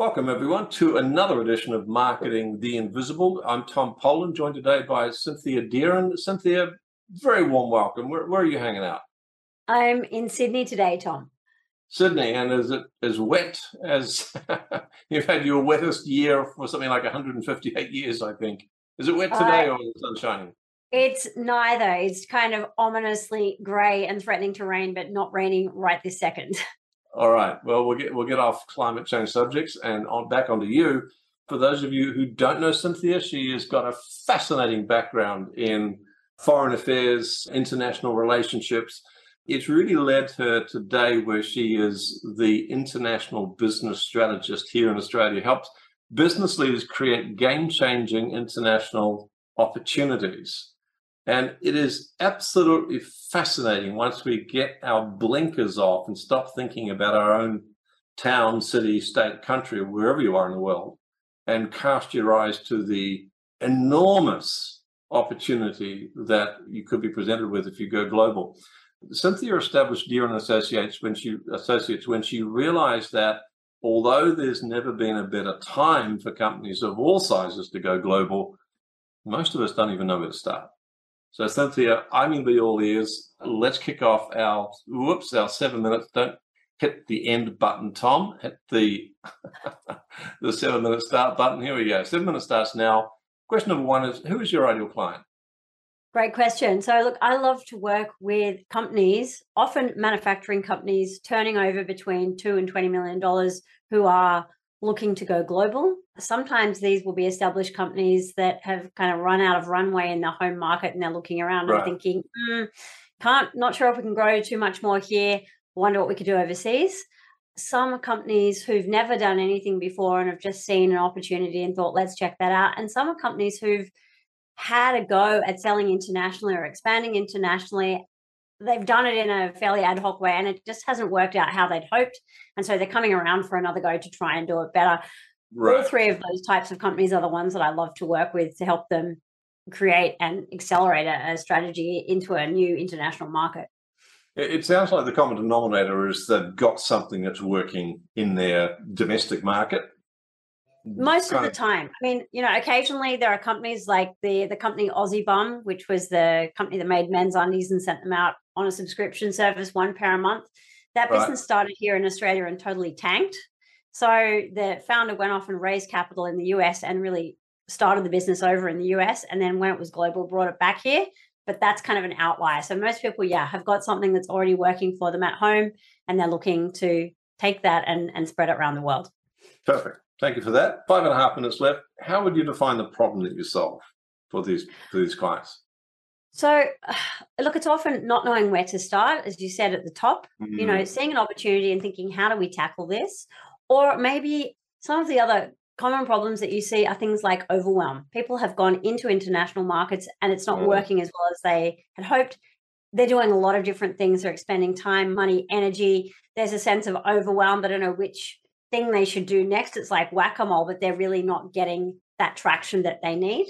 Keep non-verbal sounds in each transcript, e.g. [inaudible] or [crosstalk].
Welcome, everyone, to another edition of Marketing the Invisible. I'm Tom Poland, joined today by Cynthia Dearin. Cynthia, very warm welcome. Where, where, are you hanging out? I'm in Sydney today, Tom. Sydney, and is it as wet as [laughs] you've had your wettest year for something like 158 years, I think? Is it wet today uh, or is the sun shining? It's neither. It's kind of ominously grey and threatening to rain, but not raining right this second. [laughs] All right. Well, we'll get we'll get off climate change subjects and on back onto you. For those of you who don't know Cynthia, she has got a fascinating background in foreign affairs, international relationships. It's really led her today where she is the international business strategist here in Australia, helps business leaders create game-changing international opportunities. And it is absolutely fascinating once we get our blinkers off and stop thinking about our own town, city, state, country, wherever you are in the world, and cast your eyes to the enormous opportunity that you could be presented with if you go global. Cynthia established Dearin Associates when she associates when she realized that although there's never been a better time for companies of all sizes to go global, most of us don't even know where to start. So Cynthia, I'm in the all ears. Let's kick off our whoops, our seven minutes. Don't hit the end button, Tom. Hit the [laughs] the seven minute start button. Here we go. Seven minute starts now. Question number one is who is your ideal client? Great question. So, look, I love to work with companies, often manufacturing companies, turning over between two and twenty million dollars, who are looking to go global. Sometimes these will be established companies that have kind of run out of runway in their home market and they're looking around right. and thinking, mm, can't, not sure if we can grow too much more here. Wonder what we could do overseas. Some companies who've never done anything before and have just seen an opportunity and thought, let's check that out. And some are companies who've had a go at selling internationally or expanding internationally they've done it in a fairly ad hoc way and it just hasn't worked out how they'd hoped. And so they're coming around for another go to try and do it better. Right. All three of those types of companies are the ones that I love to work with to help them create and accelerate a, a strategy into a new international market. It sounds like the common denominator is they've got something that's working in their domestic market most of the time. I mean you know occasionally there are companies like the the company aussie bum which was the company that made men's undies and sent them out on a subscription service one pair a month. That right. business started here in australia and totally tanked. So the founder went off and raised capital in the us and really started the business over in the us and then when it was global brought it back here. But that's kind of an outlier. So most people yeah have got something that's already working for them at home and they're looking to take that and and spread it around the world. Perfect Thank you for that. Five and a half minutes left. How would you define the problem that you solve for these for these clients? So, [sighs] look, it's often not knowing where to start, as you said at the top. Mm-hmm. You know, mm. seeing an opportunity and thinking, how do we tackle this? Or maybe some of the other common problems that you see are things like overwhelm. People have gone into international markets and it's not mm. working as well as they had hoped. They're doing a lot of different things. They're expending time, money, energy. There's a sense of overwhelm. They don't know which thing they should do next. It's like whack a mole, but they're really not getting that traction that they need.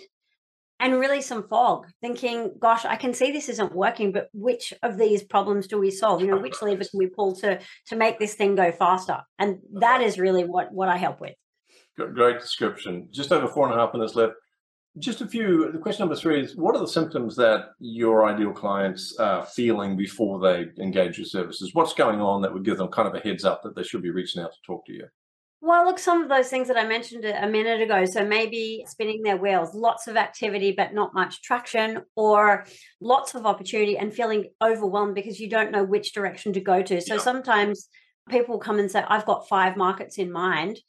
And really some fog, thinking, gosh, I can see this isn't working, but which of these problems do we solve? You know, which lever can we pull to to make this thing go faster? And that is really what what I help with. Great description. Just over four and a half minutes left. Just a few. The question number three is: What are the symptoms that your ideal clients are feeling before they engage your services? What's going on that would give them kind of a heads up that they should be reaching out to talk to you? Well, look, some of those things that I mentioned a minute ago. So maybe spinning their wheels, lots of activity, but not much traction, or lots of opportunity and feeling overwhelmed because you don't know which direction to go to. So yeah. sometimes people come and say, I've got five markets in mind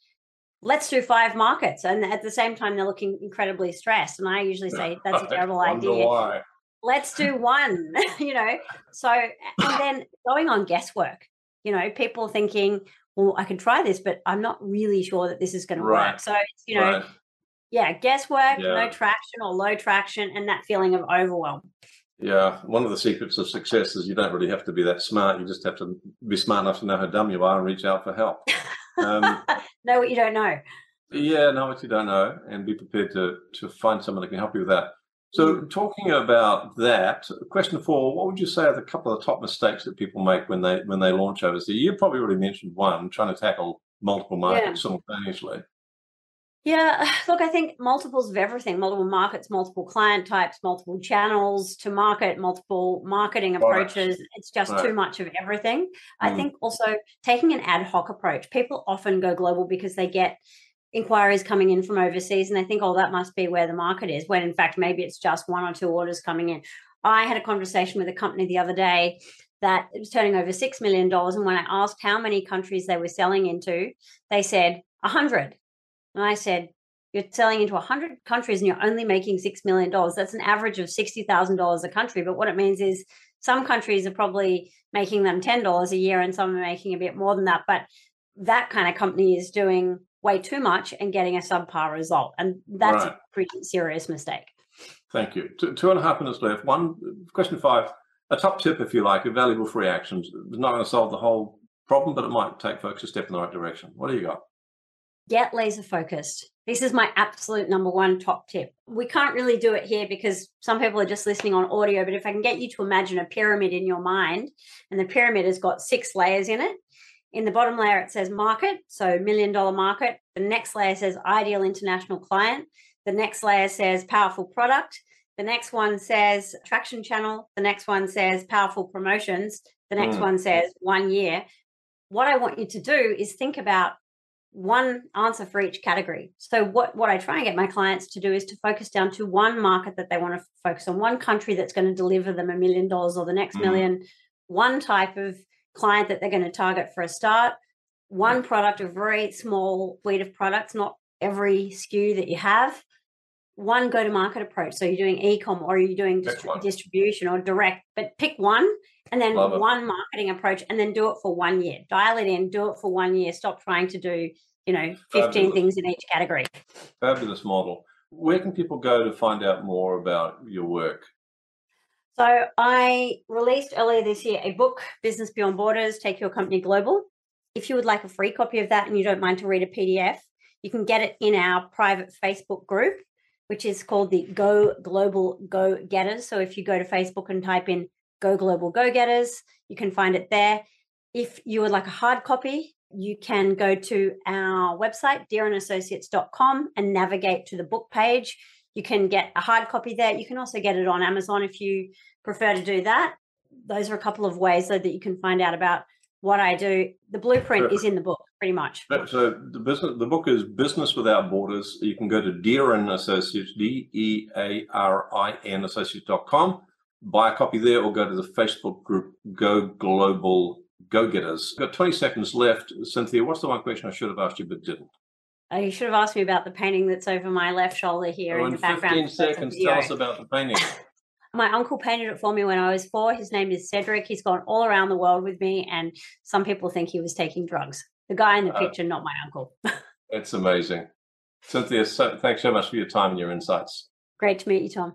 let's do five markets. And at the same time, they're looking incredibly stressed. And I usually say, [laughs] that's a terrible idea. Why. Let's do one, [laughs] you know. So, and then going on guesswork, you know, people thinking, well, I could try this, but I'm not really sure that this is going right. to work. So, you know, right. yeah, guesswork, yeah. no traction or low traction, and that feeling of overwhelm. Yeah, one of the secrets of success is you don't really have to be that smart. You just have to be smart enough to know how dumb you are and reach out for help. Um, [laughs] know what you don't know. Yeah, know what you don't know, and be prepared to to find someone that can help you with that. So, mm. talking about that, question four: What would you say are the couple of the top mistakes that people make when they when they launch overseas? You probably already mentioned one, trying to tackle multiple markets yeah. simultaneously? Yeah, [sighs] look, I think multiples of everything, multiple markets, multiple client types, multiple channels to market, multiple marketing approaches. Right. It's just right. too much of everything. Mm. I think also taking an ad hoc approach. People often go global because they get inquiries coming in from overseas and they think, oh, that must be where the market is, when in fact, maybe it's just one or two orders coming in. I had a conversation with a company the other day that was turning over $6 million. And when I asked how many countries they were selling into, they said 100. And I said, You're selling into 100 countries and you're only making $6 million. That's an average of $60,000 a country. But what it means is some countries are probably making them $10 a year and some are making a bit more than that. But that kind of company is doing way too much and getting a subpar result. And that's right. a pretty serious mistake. Thank you. Two, two and a half minutes left. One question five, a top tip, if you like, a valuable free actions. It's not going to solve the whole problem, but it might take folks a step in the right direction. What do you got? Get laser focused. This is my absolute number one top tip. We can't really do it here because some people are just listening on audio, but if I can get you to imagine a pyramid in your mind, and the pyramid has got six layers in it. In the bottom layer, it says market, so million dollar market. The next layer says ideal international client. The next layer says powerful product. The next one says traction channel. The next one says powerful promotions. The next mm. one says one year. What I want you to do is think about one answer for each category. So what what I try and get my clients to do is to focus down to one market that they want to focus on, one country that's going to deliver them a million dollars or the next mm. million, one type of client that they're going to target for a start, one product, a very small suite of products, not every SKU that you have, one go to market approach. So you're doing e-com or you're doing distri- distribution or direct, but pick one and then Love one it. marketing approach and then do it for one year. Dial it in, do it for one year. Stop trying to do, you know, 15 Fabulous. things in each category. Fabulous model. Where can people go to find out more about your work? So I released earlier this year a book, Business Beyond Borders, Take Your Company Global. If you would like a free copy of that and you don't mind to read a PDF, you can get it in our private Facebook group, which is called the Go Global Go Getters. So if you go to Facebook and type in Go Global Go Getters. You can find it there. If you would like a hard copy, you can go to our website, dearinassociates.com, and navigate to the book page. You can get a hard copy there. You can also get it on Amazon if you prefer to do that. Those are a couple of ways so that you can find out about what I do. The blueprint is in the book, pretty much. So the business, the book is Business Without Borders. You can go to Dearin Associates, D E A R I N Associates.com buy a copy there or go to the Facebook group Go Global Go Getters. Got 20 seconds left. Cynthia, what's the one question I should have asked you but didn't? Oh, you should have asked me about the painting that's over my left shoulder here oh, in, in the background. 15 seconds, tell us about the painting. [laughs] my uncle painted it for me when I was four. His name is Cedric. He's gone all around the world with me, and some people think he was taking drugs. The guy in the uh, picture, not my uncle. [laughs] it's amazing. Cynthia, so, thanks so much for your time and your insights. Great to meet you, Tom.